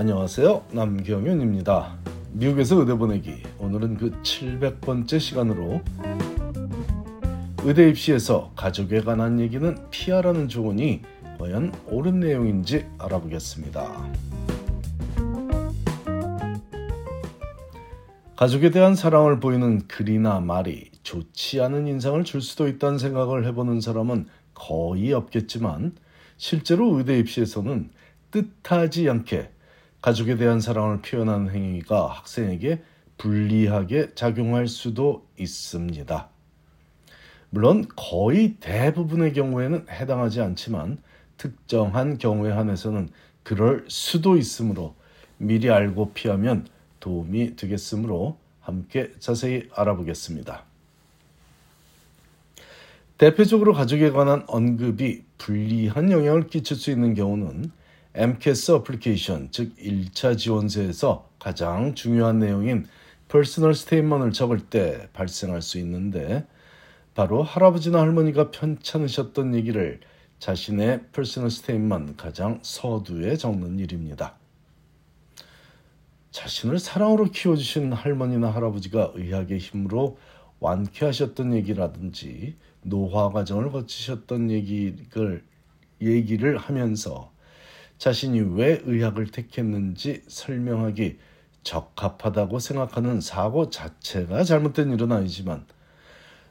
안녕하세요. 남경윤입니다. 미국에서 의대 보내기. 오늘은 그 700번째 시간으로 의대 입시에서 가족에 관한 얘기는 피하라는 조언이 과연 옳은 내용인지 알아보겠습니다. 가족에 대한 사랑을 보이는 글이나 말이 좋지 않은 인상을 줄 수도 있다는 생각을 해보는 사람은 거의 없겠지만 실제로 의대 입시에서는 뜻하지 않게 가족에 대한 사랑을 표현하는 행위가 학생에게 불리하게 작용할 수도 있습니다. 물론 거의 대부분의 경우에는 해당하지 않지만 특정한 경우에 한해서는 그럴 수도 있으므로 미리 알고 피하면 도움이 되겠으므로 함께 자세히 알아보겠습니다. 대표적으로 가족에 관한 언급이 불리한 영향을 끼칠 수 있는 경우는 AMCAS application, 즉 1차 지원서에서 가장 중요한 내용인 personal statement를 적을 때 발생할 수 있는데 바로 할아버지나 할머니가 편찮으셨던 얘기를 자신의 personal statement 가장 서두에 적는 일입니다. 자신을 사랑으로 키워주신 할머니나 할아버지가 의학의 힘으로 완쾌하셨던 얘기라든지 노화 과정을 거치셨던 얘기를 얘기를 하면서 자신이 왜 의학을 택했는지 설명하기 적합하다고 생각하는 사고 자체가 잘못된 일은 아니지만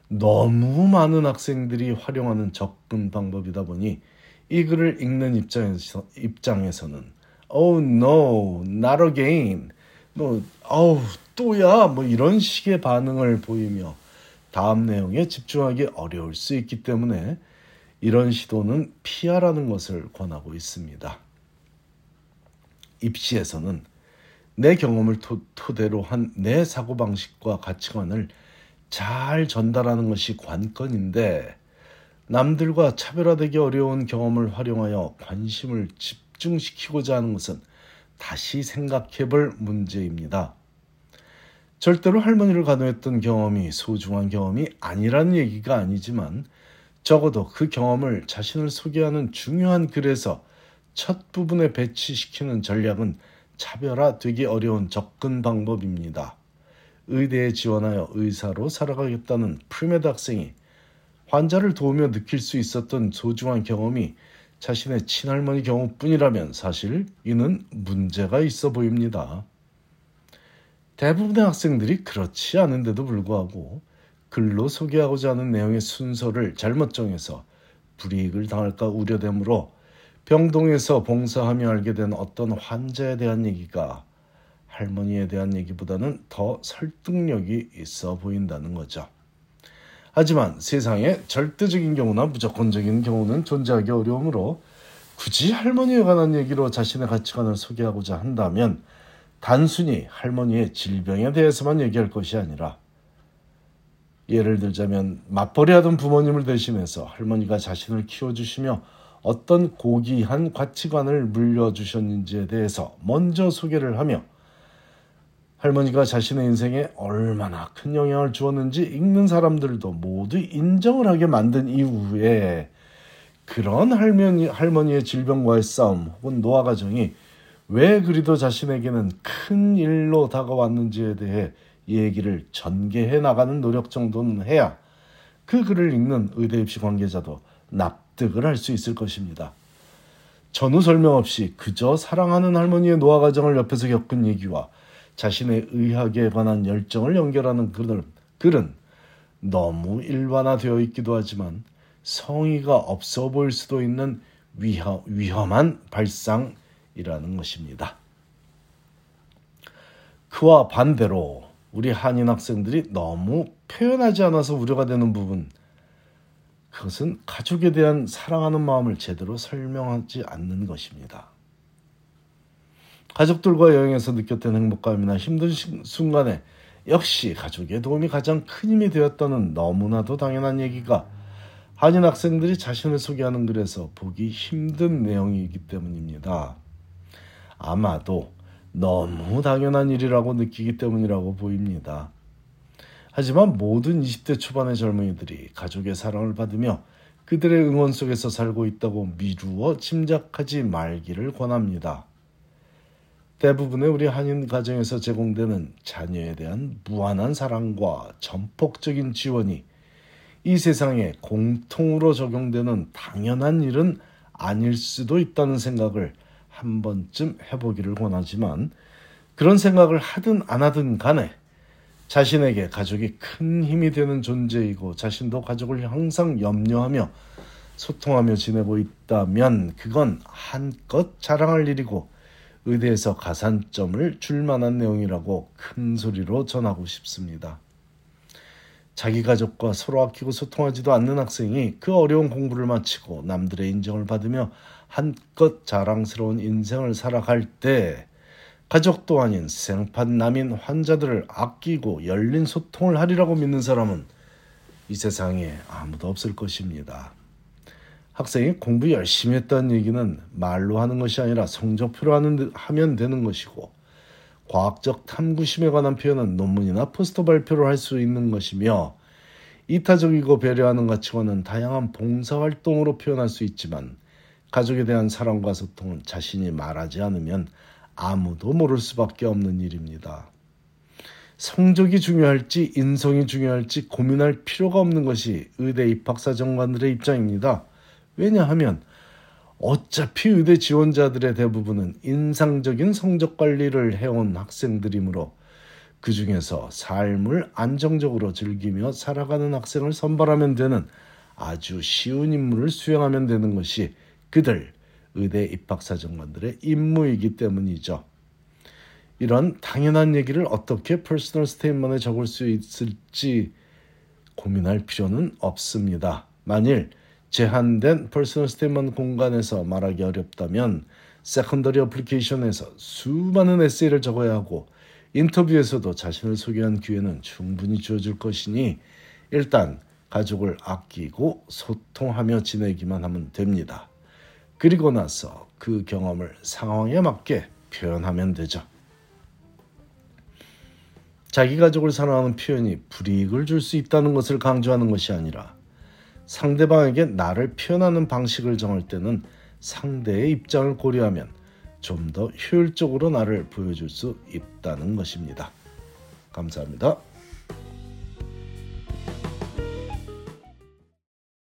너무 많은 학생들이 활용하는 접근 방법이다 보니 이 글을 읽는 입장에서, 입장에서는 Oh no, not again. 뭐, 아우, 또야? 뭐 이런 식의 반응을 보이며 다음 내용에 집중하기 어려울 수 있기 때문에 이런 시도는 피하라는 것을 권하고 있습니다. 입시에서는 내 경험을 토, 토대로 한 내 사고방식과 가치관을 잘 전달하는 것이 관건인데 남들과 차별화되기 어려운 경험을 활용하여 관심을 집중시키고자 하는 것은 다시 생각해 볼 문제입니다. 절대로 할머니를 간호했던 경험이 소중한 경험이 아니라는 얘기가 아니지만 적어도 그 경험을 자신을 소개하는 중요한 글에서 첫 부분에 배치시키는 전략은 차별화되기 어려운 접근 방법입니다. 의대에 지원하여 의사로 살아가겠다는 premed 학생이 환자를 도우며 느낄 수 있었던 소중한 경험이 자신의 친할머니 경우뿐이라면 사실 이는 문제가 있어 보입니다. 대부분의 학생들이 그렇지 않은데도 불구하고 글로 소개하고자 하는 내용의 순서를 잘못 정해서 불이익을 당할까 우려되므로 병동에서 봉사하며 알게 된 어떤 환자에 대한 얘기가 할머니에 대한 얘기보다는 더 설득력이 있어 보인다는 거죠. 하지만 세상에 절대적인 경우나 무조건적인 경우는 존재하기 어려우므로 굳이 할머니에 관한 얘기로 자신의 가치관을 소개하고자 한다면 단순히 할머니의 질병에 대해서만 얘기할 것이 아니라 예를 들자면 맞벌이 하던 부모님을 대신해서 할머니가 자신을 키워주시며 어떤 고귀한 가치관을 물려주셨는지에 대해서 먼저 소개를 하며 할머니가 자신의 인생에 얼마나 큰 영향을 주었는지 읽는 사람들도 모두 인정을 하게 만든 이후에 그런 할머니, 할머니의 질병과의 싸움 혹은 노화 과정이 왜 그리도 자신에게는 큰 일로 다가왔는지에 대해 얘기를 전개해 나가는 노력 정도는 해야 그 글을 읽는 의대 입시 관계자도 납 납득을 할 수 있을 것입니다. 전후 설명 없이 그저 사랑하는 할머니의 노화 과정을 옆에서 겪은 얘기와 자신의 의학에 관한 열정을 연결하는 글은, 글은 너무 일반화되어 있기도 하지만 성의가 없어 보일 수도 있는 위험, 위험한 발상이라는 것입니다. 그와 반대로 우리 한인 학생들이 너무 표현하지 않아서 우려가 되는 부분 그것은 가족에 대한 사랑하는 마음을 제대로 설명하지 않는 것입니다. 가족들과 여행에서 느꼈던 행복감이나 힘든 순간에 역시 가족의 도움이 가장 큰 힘이 되었다는 너무나도 당연한 얘기가 한인 학생들이 자신을 소개하는 글에서 보기 힘든 내용이기 때문입니다. 아마도 너무 당연한 일이라고 느끼기 때문이라고 보입니다. 하지만 모든 20대 초반의 젊은이들이 가족의 사랑을 받으며 그들의 응원 속에서 살고 있다고 미루어 짐작하지 말기를 권합니다. 대부분의 우리 한인 가정에서 제공되는 자녀에 대한 무한한 사랑과 전폭적인 지원이 이 세상에 공통으로 적용되는 당연한 일은 아닐 수도 있다는 생각을 한 번쯤 해보기를 권하지만 그런 생각을 하든 안 하든 간에 자신에게 가족이 큰 힘이 되는 존재이고 자신도 가족을 항상 염려하며 소통하며 지내고 있다면 그건 한껏 자랑할 일이고 의대에서 가산점을 줄 만한 내용이라고 큰 소리로 전하고 싶습니다. 자기 가족과 서로 아끼고 소통하지도 않는 학생이 그 어려운 공부를 마치고 남들의 인정을 받으며 한껏 자랑스러운 인생을 살아갈 때 가족도 아닌 생판 남인 환자들을 아끼고 열린 소통을 하리라고 믿는 사람은 이 세상에 아무도 없을 것입니다. 학생이 공부 열심히 했다는 얘기는 말로 하는 것이 아니라 성적표로 하는, 하면 되는 것이고 과학적 탐구심에 관한 표현은 논문이나 포스터 발표로 할 수 있는 것이며 이타적이고 배려하는 가치관은 다양한 봉사활동으로 표현할 수 있지만 가족에 대한 사랑과 소통은 자신이 말하지 않으면 아무도 모를 수밖에 없는 일입니다. 성적이 중요할지 인성이 중요할지 고민할 필요가 없는 것이 의대 입학사 정관들의 입장입니다. 왜냐하면 어차피 의대 지원자들의 대부분은 인상적인 성적 관리를 해온 학생들이므로 그 중에서 삶을 안정적으로 즐기며 살아가는 학생을 선발하면 되는 아주 쉬운 임무를 수행하면 되는 것이 그들 의대 입학사정관들의 임무이기 때문이죠. 이런 당연한 얘기를 어떻게 personal statement에 적을 수 있을지 고민할 필요는 없습니다. 만일 제한된 personal statement 공간에서 말하기 어렵다면 secondary application에서 수많은 에세이를 적어야 하고 인터뷰에서도 자신을 소개할 기회는 충분히 주어질 것이니 일단 가족을 아끼고 소통하며 지내기만 하면 됩니다. 그리고 나서 그 경험을 상황에 맞게 표현하면 되죠. 자기 가족을 사랑하는 표현이 불이익을 줄 수 있다는 것을 강조하는 것이 아니라 상대방에게 나를 표현하는 방식을 정할 때는 상대의 입장을 고려하면 좀 더 효율적으로 나를 보여줄 수 있다는 것입니다. 감사합니다.